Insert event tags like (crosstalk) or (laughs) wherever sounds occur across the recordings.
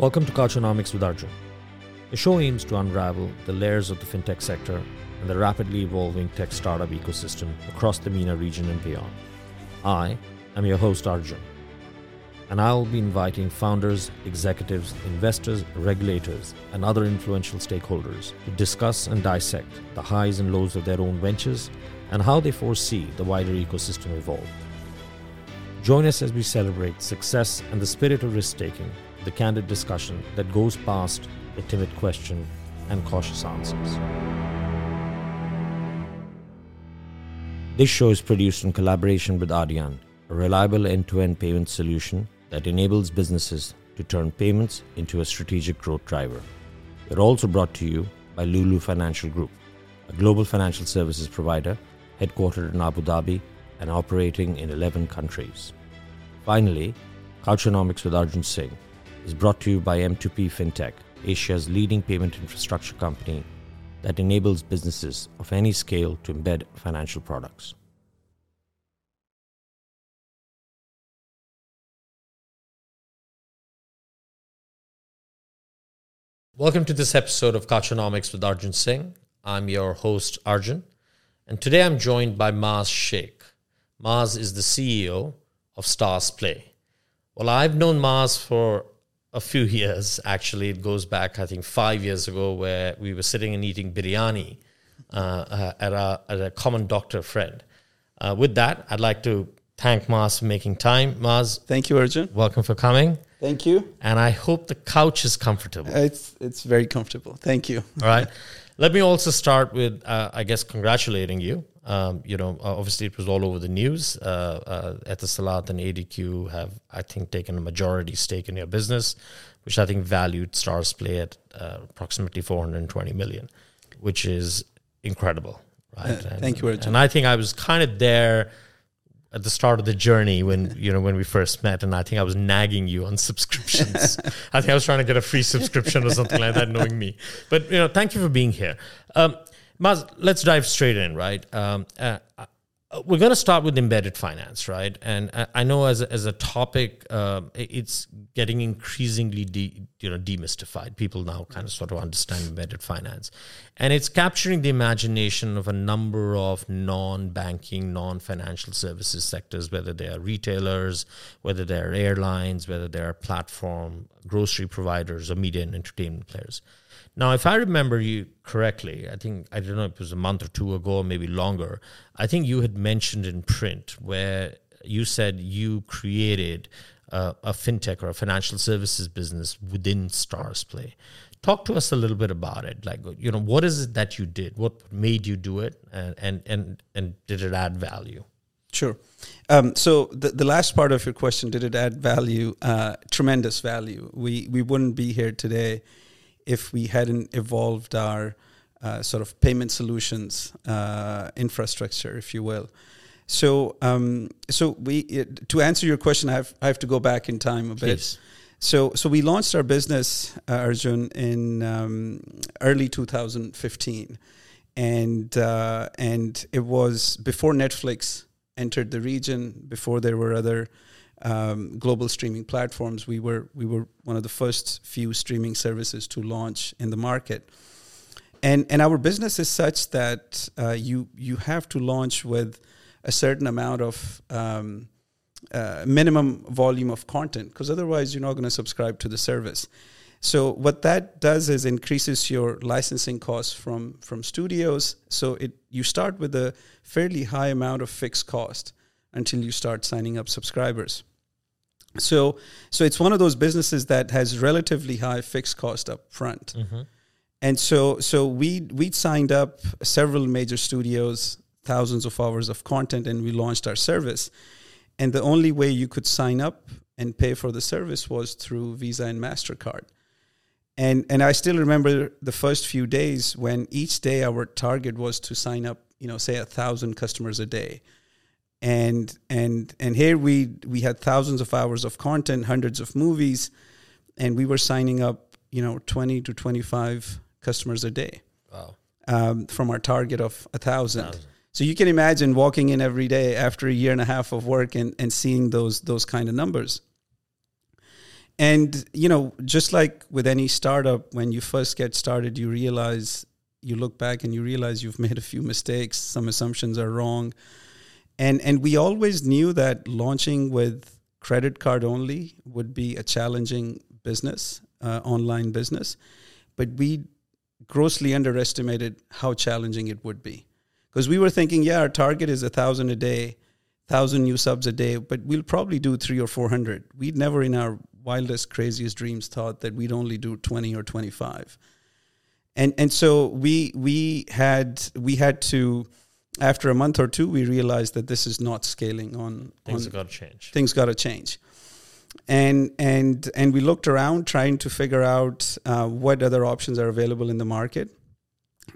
Welcome to Couchonomics with Arjun. The show aims to unravel the layers of the fintech sector and the rapidly evolving tech startup ecosystem across the MENA region and beyond. I am your host, Arjun, and I will be inviting founders, executives, investors, regulators, and other influential stakeholders to discuss and dissect the highs and lows of their own ventures and how they foresee the wider ecosystem evolve. Join us as we celebrate success and the spirit of risk taking the candid discussion that goes past the timid question and cautious answers. This show is produced in collaboration with Adyen, a reliable end to end payment solution that enables businesses to turn payments into a strategic growth driver. We're also brought to you by Lulu Financial Group, a global financial services provider headquartered in Abu Dhabi and operating in 11 countries. Finally, Couchonomics with Arjun Singh is brought to you by M2P FinTech, Asia's leading payment infrastructure company that enables businesses of any scale to embed financial products. Welcome to this episode of Couchonomics with Arjun Singh. I'm your host, Arjun, and today I'm joined by Maaz Sheikh. Maaz is the CEO of Starz Play. Well, I've known Maaz for a few years. Actually, it goes back, I think, five years ago, where we were sitting and eating biryani uh, uh, at, a, at a common doctor friend. Uh, with that, I'd like to thank Maaz for making time. Maaz, thank you, Arjun. Welcome for coming. Thank you. And I hope the couch is comfortable. It's it's very comfortable. Thank you. All right. Let me also start with, uh, I guess, congratulating you. Um, you know, obviously it was all over the news. Uh, uh, Etisalat and ADQ have, I think, taken a majority stake in your business, which I think valued Starzplay at uh, approximately 420 million, which is incredible. Right. Uh, and, thank you, Arjun. And I think I was kind of there at the start of the journey when (laughs) you know when we first met and i think i was nagging you on subscriptions (laughs) i think i was trying to get a free subscription or something like that knowing me but you know thank you for being here um, Maaz, let's dive straight in right um, uh, uh, we're going to start with embedded finance, right? And I know as a, as a topic, uh, it's getting increasingly de, you know demystified. People now kind of sort of understand embedded finance, and it's capturing the imagination of a number of non-banking, non-financial services sectors, whether they are retailers, whether they are airlines, whether they are platform grocery providers, or media and entertainment players. Now, if I remember you correctly, I think, I don't know it was a month or two ago, maybe longer, I think you had mentioned in print where you said you created uh, a fintech or a financial services business within Starzplay. Talk to us a little bit about it. Like, you know, what is it that you did? What made you do it? And, and, and, and did it add value? Sure. Um, so the, the last part of your question, did it add value? Uh, tremendous value. We, we wouldn't be here today if we hadn't evolved our uh, sort of payment solutions uh, infrastructure, if you will. So, um, so we it, to answer your question, I have I have to go back in time a bit. So, so we launched our business, uh, Arjun, in um, early 2015, and uh, and it was before Netflix entered the region, before there were other um, global streaming platforms. We were we were one of the first few streaming services to launch in the market, and and our business is such that uh, you you have to launch with a certain amount of um, uh, minimum volume of content because otherwise you're not going to subscribe to the service. So what that does is increases your licensing costs from from studios. So it you start with a fairly high amount of fixed cost until you start signing up subscribers. So, so it's one of those businesses that has relatively high fixed cost up front. Mm-hmm. And so, so we we signed up several major studios, thousands of hours of content, and we launched our service. And the only way you could sign up and pay for the service was through Visa and Mastercard. And and I still remember the first few days when each day our target was to sign up, you know, say a thousand customers a day and and and here we we had thousands of hours of content hundreds of movies and we were signing up you know 20 to 25 customers a day wow um, from our target of a thousand. so you can imagine walking in every day after a year and a half of work and, and seeing those those kind of numbers and you know, just like with any startup, when you first get started, you realize you look back and you realize you've made a few mistakes. Some assumptions are wrong, and and we always knew that launching with credit card only would be a challenging business, uh, online business, but we grossly underestimated how challenging it would be because we were thinking, yeah, our target is a thousand a day, thousand new subs a day, but we'll probably do three or four hundred. We'd never in our wildest, craziest dreams thought that we'd only do twenty or twenty five. And and so we we had we had to after a month or two we realized that this is not scaling on Things got to change. things got to change and and and we looked around trying to figure out uh, what other options are available in the market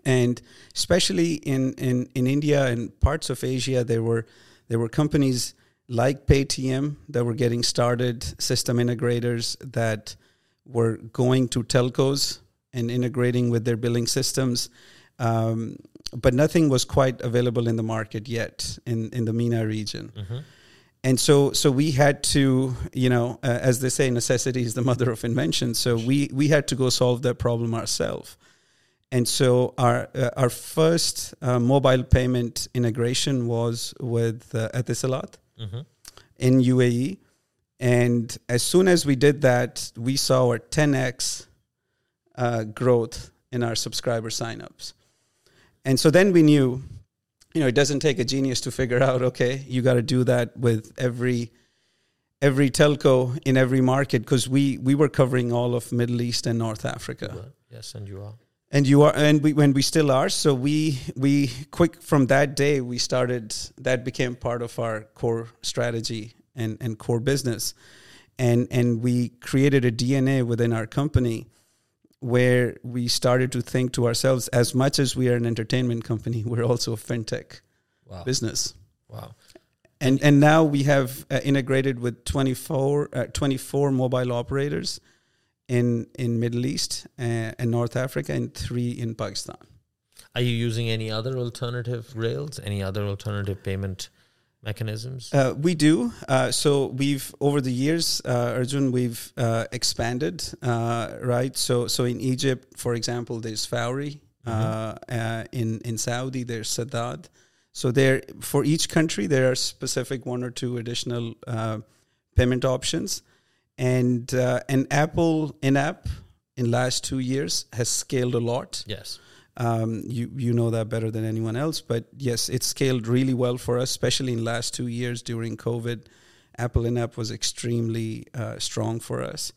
and especially in, in, in India and parts of Asia, there were there were companies like Paytm that were getting started, system integrators that were going to telcos and integrating with their billing systems. Um, but nothing was quite available in the market yet in, in the MENA region. Mm-hmm. And so, so we had to, you know, uh, as they say, necessity is the mother of invention. So we, we had to go solve that problem ourselves. And so our uh, our first uh, mobile payment integration was with uh, Etisalat Mm-hmm. in UAE, and as soon as we did that, we saw our 10x uh, growth in our subscriber signups. And so then we knew, you know, it doesn't take a genius to figure out. Okay, you got to do that with every every telco in every market because we we were covering all of Middle East and North Africa yes, and you are. and you are and we when we still are so we we quick from that day we started that became part of our core strategy and and core business and and we created a dna within our company where we started to think to ourselves as much as we are an entertainment company (laughs) we're also a fintech Wow. business Wow. and and now we have uh, integrated with 24 uh, 24 mobile operators in in Middle East uh, and North Africa and 3 in Pakistan. Are you using any other alternative rails? Any other alternative payment mechanisms? Uh, we do. Uh, so we've over the years, uh, Arjun, we've uh, expanded, uh, right? So so in Egypt, for example, there's Fawry. Uh, uh, in in Saudi, there's Sadad. So there, for each country, there are specific one or two additional uh, payment options, and uh, and Apple in app in last two years has scaled a lot. yes. Um, you you know that better than anyone else, but yes, it scaled really well for us, especially in last two years during COVID. Apple in-app was extremely uh, strong for us.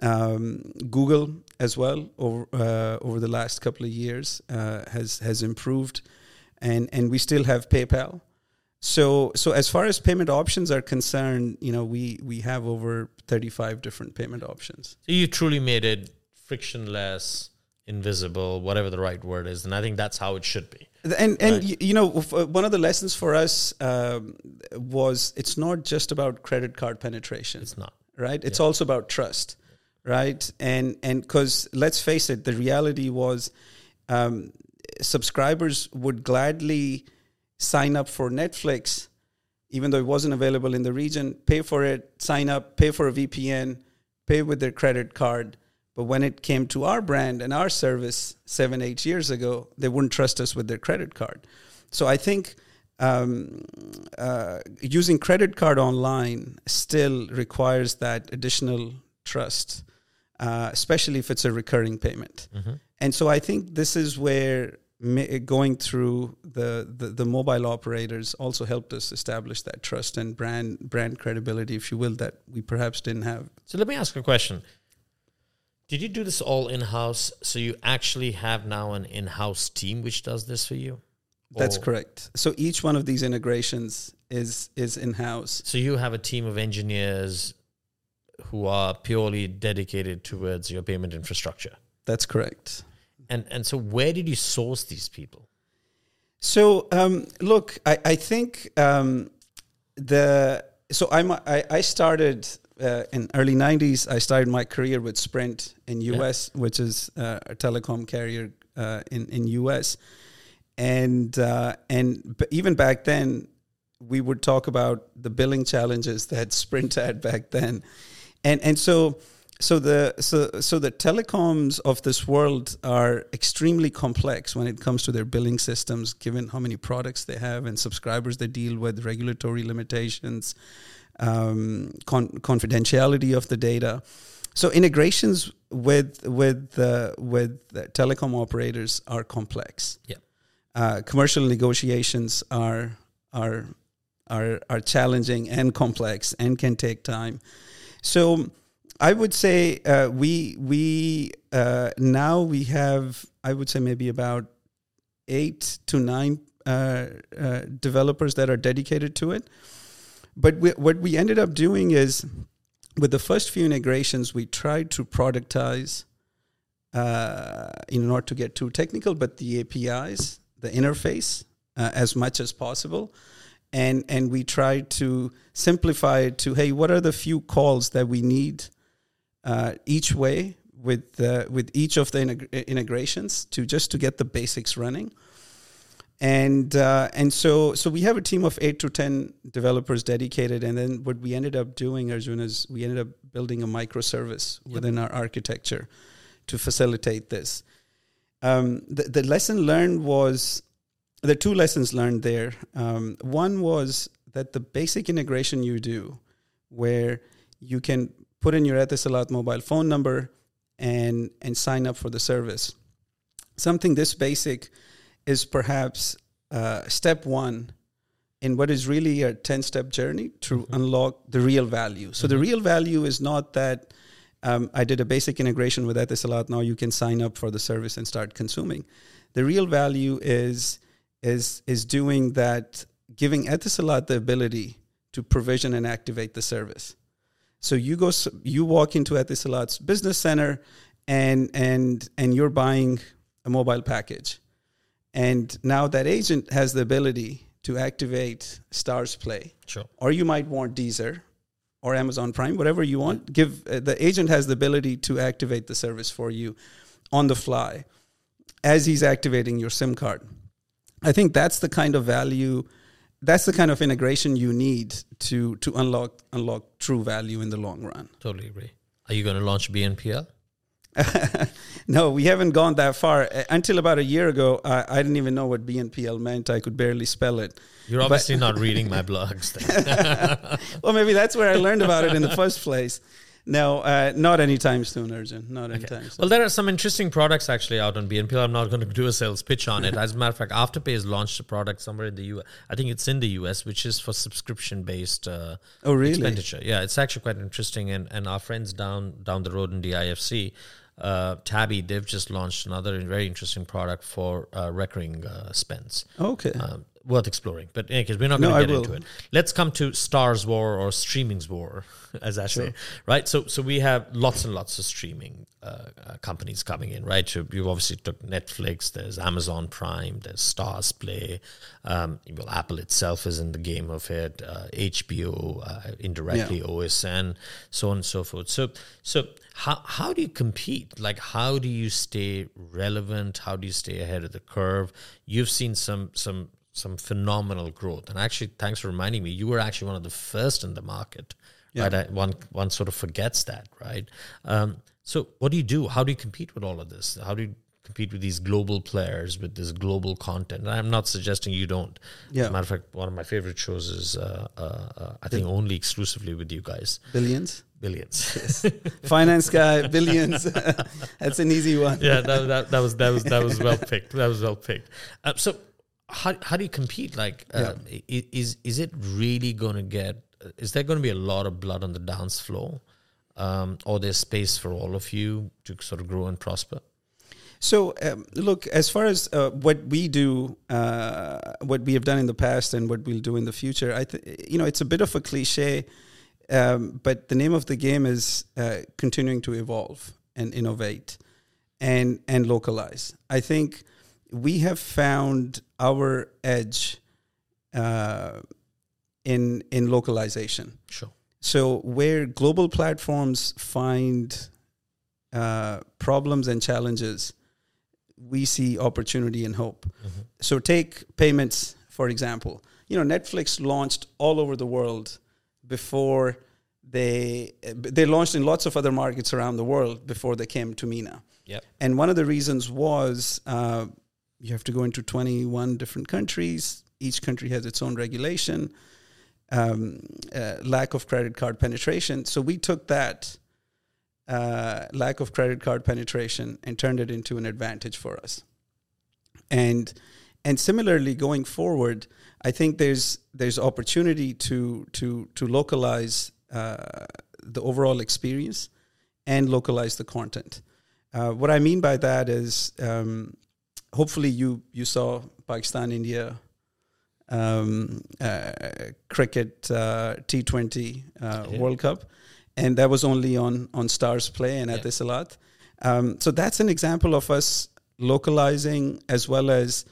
Um, Google as well over uh, over the last couple of years uh, has has improved, and and we still have PayPal. So so as far as payment options are concerned, you know we we have over thirty five different payment options. So you truly made it frictionless, invisible, whatever the right word is, and I think that's how it should be. and and Right. you know uh, one of the lessons for us um, was it's not just about credit card penetration It's not. right it's also about trust right and and because let's face it the reality was um, subscribers would gladly sign up for netflix even though it wasn't available in the region pay for it sign up pay for a vpn pay with their credit card but when it came to our brand and our service seven, eight years ago, they wouldn't trust us with their credit card. So I think um, uh, using credit card online still requires that additional trust, uh, especially if it's a recurring payment. And so I think this is where going through the, the, the mobile operators also helped us establish that trust and brand brand credibility, if you will, that we perhaps didn't have. So let me ask a question. Did you do this all in house? So you actually have now an in house team which does this for you? That's Or- correct. So each one of these integrations is is in house. So you have a team of engineers who are purely dedicated towards your payment infrastructure. That's correct. And and so where did you source these people? So um, look, I, I think um, the so I'm I, I started uh, in early '90s. I started my career with Sprint in US, which is uh, a telecom carrier uh, in in US, and uh, and even back then, we would talk about the billing challenges that (laughs) Sprint had back then, and and so so the so so the telecoms of this world are extremely complex when it comes to their billing systems, given how many products they have and subscribers they deal with, regulatory limitations, um, con- confidentiality of the data. So integrations with with uh, with telecom operators are complex. Yeah. Uh, commercial negotiations are are are are challenging and complex and can take time. So I would say uh, we we uh, now we have I would say maybe about eight to nine uh, uh developers that are dedicated to it. But we, what we ended up doing is with the first few integrations, we tried to productize uh, in order to get too technical, but the APIs, the interface, uh, as much as possible. And, and we tried to simplify it to hey, what are the few calls that we need uh, each way with uh, with each of the integ- integrations to just to get the basics running. And uh, and so so we have a team of eight to ten developers dedicated, and then what we ended up doing, Arjun, is we ended up building a microservice yep. within our architecture to facilitate this. Um, the, the lesson learned was the two lessons learned there. Um, one was that the basic integration you do, where you can put in your Etisalat mobile phone number and and sign up for the service. Something this basic is perhaps uh, step one in what is really a 10 step journey to mm-hmm. unlock the real value. So, mm-hmm. the real value is not that um, I did a basic integration with Etisalat, now you can sign up for the service and start consuming. The real value is, is, is doing that, giving Etisalat the ability to provision and activate the service. So you go, you walk into Etisalat's business center, and and and you're buying a mobile package, and now that agent has the ability to activate Starz Play, sure. or you might want Deezer or Amazon Prime, whatever you want. Give uh, the agent has the ability to activate the service for you on the fly as he's activating your SIM card. I think that's the kind of value that's the kind of integration you need to to unlock unlock true value in the long run. Totally agree. Are you going to launch BNPL? (laughs) no, we haven't gone that far. Uh, until about a year ago, I, I, didn't even know what BNPL meant. I could barely spell it. You're obviously not (laughs) reading my blogs. (laughs) well, maybe that's where I learned about it in the first place. No, uh, not anytime soon, Arjun. Not anytime okay. soon. Well, there are some interesting products actually out on BNPL. I'm not going to do a sales pitch on it. As a matter of fact, Afterpay has launched a product somewhere in the US. I think it's in the US, which is for subscription based uh, oh, really? expenditure. Yeah, it's actually quite interesting. And, and our friends down down the road in the IFC, uh, Tabby, they've just launched another very interesting product for uh, recurring uh, spends. Okay. Um, worth exploring. But in any case, we're not going to get into it. Let's come to Stars War or Streaming's War, (laughs) as I sure. say. Right. So so we have lots and lots of streaming uh, uh, companies coming in. Right. So you obviously took Netflix. There's Amazon Prime. There's Starz Play. Um, well, Apple itself is in the game of it. Uh, HBO uh, indirectly, yeah. OSN, so on and so forth. So so how how do you compete? Like how do you stay relevant? How do you stay ahead of the curve? You've seen some some some phenomenal growth. And actually, thanks for reminding me, you were actually one of the first in the market. Yeah. Right? I, one one sort of forgets that, right? Um, so, what do you do? How do you compete with all of this? How do you compete with these global players with this global content? And I'm not suggesting you don't. Yeah. As a matter of fact, one of my favorite shows is, uh, uh, uh, I think, only exclusively with you guys. Billions. Billions. Yes. Finance guy, billions. (laughs) That's an easy one. yeah, that, that, that was that was that was well picked. That was well picked. Uh, so how how do you compete? Like, uh, yeah. is is it really going to get? Is there going to be a lot of blood on the dance floor, um, or there's space for all of you to sort of grow and prosper? So, um, look, as far as uh, what we do, uh, what we have done in the past, and what we'll do in the future, I th- you know, it's a bit of a cliche, um, but the name of the game is uh, continuing to evolve and innovate, and and localize. I think we have found our edge uh, in in localization. Sure. So where global platforms find uh, problems and challenges, we see opportunity and hope. Mm-hmm. So take payments for example. You know, Netflix launched all over the world before they they launched in lots of other markets around the world before they came to MENA. Yep. And one of the reasons was uh, you have to go into 21 different countries. Each country has its own regulation, um, uh, lack of credit card penetration. So we took that uh, lack of credit card penetration and turned it into an advantage for us. And and similarly, going forward, I think there's there's opportunity to to to localize uh, the overall experience and localize the content. Uh, what I mean by that is, um, hopefully, you you saw Pakistan India um, uh, cricket uh, T20 uh, Yeah. World Cup, and that was only on on Starz Play and Etisalat. Um, so that's an example of us localizing as well as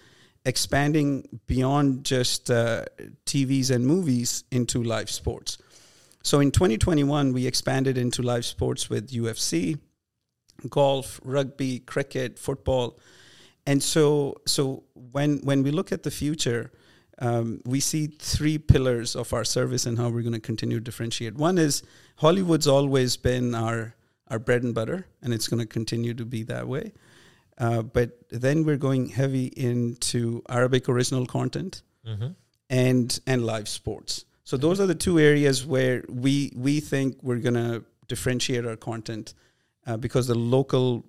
expanding beyond just uh, TVs and movies into live sports. So in 2021, we expanded into live sports with UFC, golf, rugby, cricket, football, and so so when when we look at the future, um, we see three pillars of our service and how we're going to continue to differentiate. One is Hollywood's always been our our bread and butter, and it's going to continue to be that way. Uh, but then we're going heavy into Arabic original content Mm-hmm. and and live sports. So those are the two areas where we we think we're gonna differentiate our content uh, because the local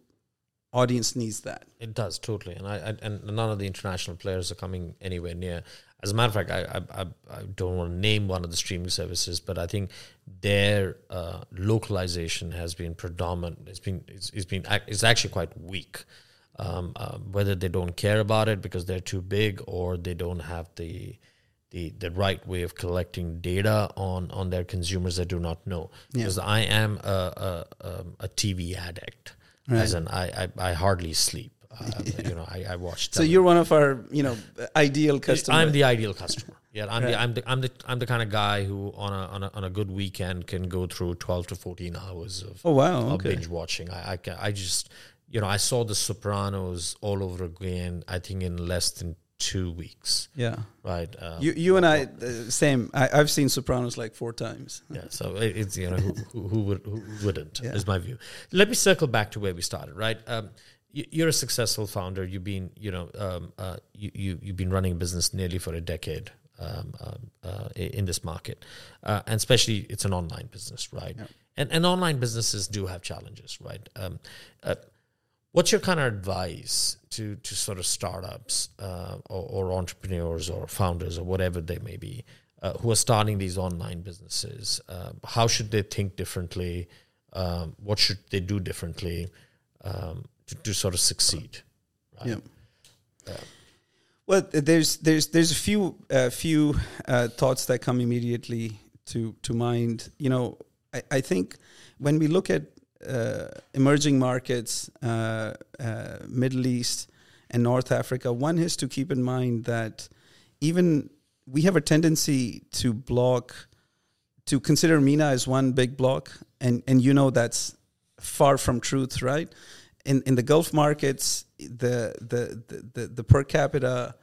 audience needs that. It does totally, and I, I and none of the international players are coming anywhere near. As a matter of fact, I I, I, don't want to name one of the streaming services, but I think their uh, localization has been predominant. It's been it's, it's been it's actually quite weak. Um, uh, whether they don't care about it because they're too big, or they don't have the the the right way of collecting data on on their consumers that do not know. Yeah. Because I am a a, um, a TV addict, as in I, I I hardly sleep. Uh, (laughs) You know, I, I watch. So you're one of our you know ideal customers. I'm the ideal customer. Yeah, I'm Right. the I'm the I'm the I'm the kind of guy who on a on a on a good weekend can go through twelve to fourteen hours of, oh wow of okay binge watching. I I, I just you know I saw The Sopranos all over again. I think in less than two weeks. yeah. Right. Um, You you and I uh, same. I, I've seen Sopranos like four times. (laughs) yeah, so it, it's you know who, who, who would who wouldn't Yeah. is my view. Let me circle back to where we started. Right, um, you, you're a successful founder. You've been you know um, uh, you, you you've been running a business nearly for a decade um, um, uh, in this market, uh, and especially it's an online business, right? And and online businesses do have challenges, right? What's your kind of advice to to sort of startups uh, or, or entrepreneurs or founders or whatever they may be uh, who are starting these online businesses uh, how should they think differently um, what should they do differently um, to, to sort of succeed right? Yeah. Well, there's there's there's a few uh, few uh, thoughts that come immediately to to mind. You know, I, I think when we look at emerging markets, uh, uh, Middle East and North Africa, one has to keep in mind that even we have a tendency to block to consider MENA as one big block, and and you know that's far from truth, right? In in the Gulf markets, the the the, the, the per capita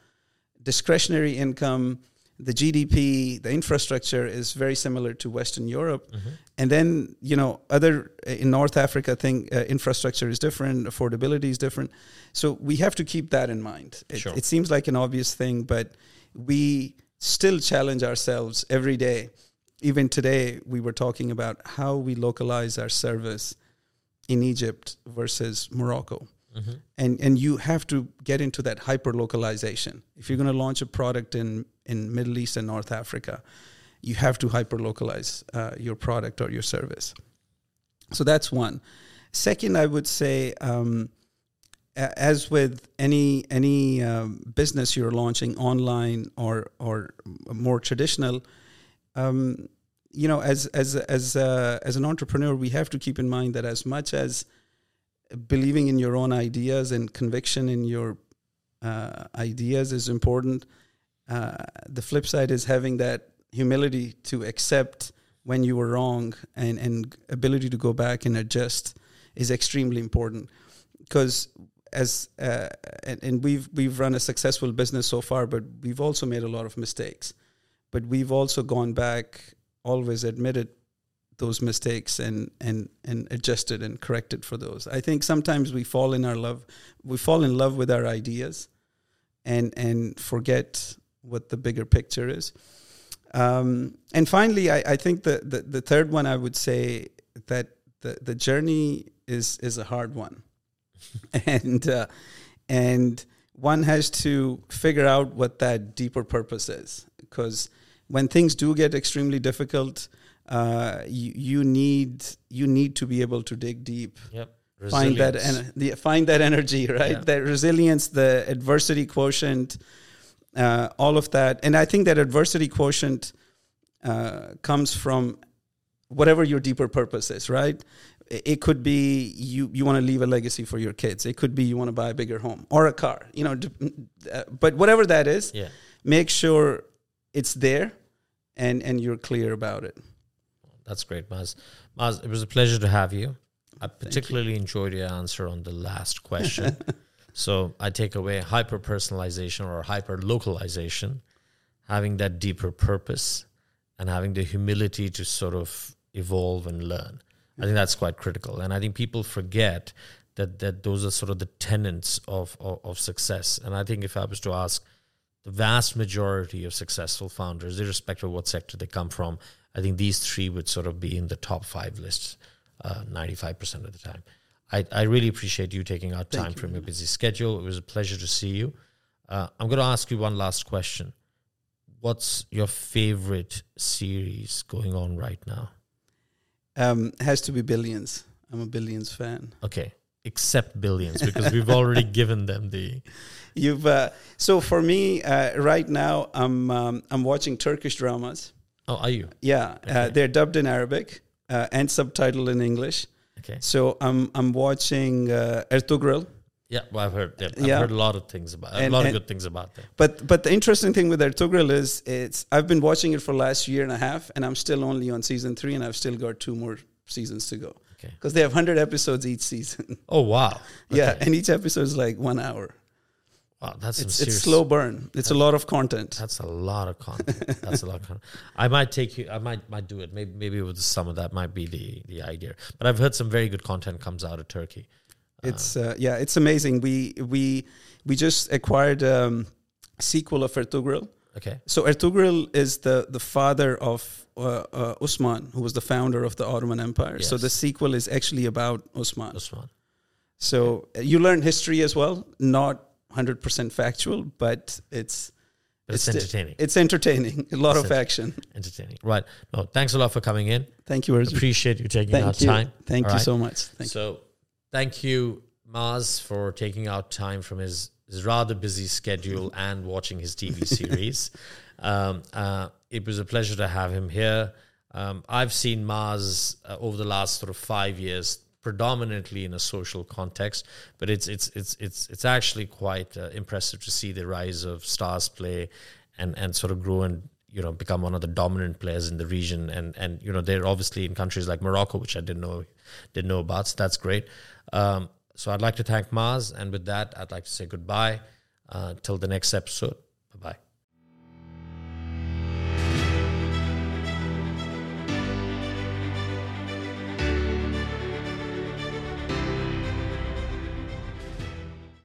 discretionary income, the GDP, the infrastructure is very similar to Western Europe, and then you know other in North Africa, thing uh, infrastructure is different, affordability is different, so we have to keep that in mind. It, Sure. it seems like an obvious thing, but we still challenge ourselves every day. Even today, we were talking about how we localize our service in Egypt versus Morocco. And and you have to get into that hyper localization. If you're going to launch a product in in Middle East and North Africa, you have to hyper localize uh, your product or your service. So that's one. Second, I would say, um, as with any any um, business you're launching online or or more traditional, um, you know, as as as uh, as an entrepreneur, we have to keep in mind that as much as believing in your own ideas and conviction in your uh, ideas is important. Uh, the flip side is having that humility to accept when you were wrong and, and ability to go back and adjust is extremely important because as uh, and, and we've we've run a successful business so far but we've also made a lot of mistakes but we've also gone back always admitted those mistakes and and and adjusted and corrected for those. I think sometimes we fall in our love, we fall in love with our ideas, and and forget what the bigger picture is. Um, and finally, I, I think the, the the third one I would say that the the journey is is a hard one, (laughs) and uh, and one has to figure out what that deeper purpose is because when things do get extremely difficult uh, you, you need you need to be able to dig deep. Yep. find that en- the, find that energy (laughs) right? Yeah. that resilience the adversity quotient uh, all of that. And i think that adversity quotient uh, comes from whatever your deeper purpose is right? It could be you you want to leave a legacy for your kids. It could be you want to buy a bigger home or a car you know d- uh, but whatever that is Yeah. make sure it's there and and you're clear about it That's great, Maaz. Maaz, it was a pleasure to have you. I particularly enjoyed your answer on the last question. (laughs) so I take away hyper personalization or hyper localization, having that deeper purpose, and having the humility to sort of evolve and learn. I think that's quite critical. And I think people forget that that those are sort of the tenets of, of, of success. And I think if I was to ask the vast majority of successful founders, irrespective of what sector they come from, I think these three would sort of be in the top five lists uh, 95% of the time. I, I really appreciate you taking out Thank time you from your busy schedule. It was a pleasure to see you. Uh, I'm going to ask you one last question. What's your favorite series going on right now? um, has to be billions i'm a billions fan Okay, except billions because we've already (laughs) given them the. You've uh, so for me uh, right now I'm um, I'm watching Turkish dramas. Oh, are you? Yeah, uh, they're dubbed in Arabic uh, and subtitled in English. Okay. So I'm I'm watching uh, Ertugrul. Yeah, well, I've heard. Yeah, I've Yeah. heard a lot of things about. a And- lot of good things about that. But but the interesting thing with Ertugrul is it's I've been watching it for the last year and a half, and I'm still only on season three, and I've still got two more seasons to go Okay. because they have hundred episodes each season. Oh wow. Yeah, and each episode is like one hour. Wow, that's some It's serious. it's slow burn. It's a lot of content. That's a lot of content. That's a lot of content. I might take you. I might might do it. Maybe maybe with some of that might be the the idea. But I've heard some very good content comes out of Turkey. It's uh, yeah, it's amazing. We we we just acquired um, sequel of Ertugrul. Okay. So Ertugrul is the the father of uh, uh, Osman, who was the founder of the Ottoman Empire. So the sequel is actually about Osman. Usman. So uh, you learn history as well, not hundred percent factual, but it's But it's, sti- entertaining. it's entertaining. A lot It's of action. entertaining. Right. No, thanks a lot for coming in. Thank you, Arjun. Appreciate you taking Thank out you. time. Thank All you right. so much. Thank so thank you, Maaz, for taking out time from his, his rather busy schedule and watching his TV (laughs) series. Um, uh, it was a pleasure to have him here. Um, I've seen Maaz uh, over the last sort of five years, predominantly in a social context, but it's it's it's it's it's actually quite uh, impressive to see the rise of Starz Play and and sort of grow and you know become one of the dominant players in the region. And and you know they're obviously in countries like Morocco which I didn't know didn't know about so that's great. Um, so I'd like to thank Maaz, and with that I'd like to say goodbye uh, till the next episode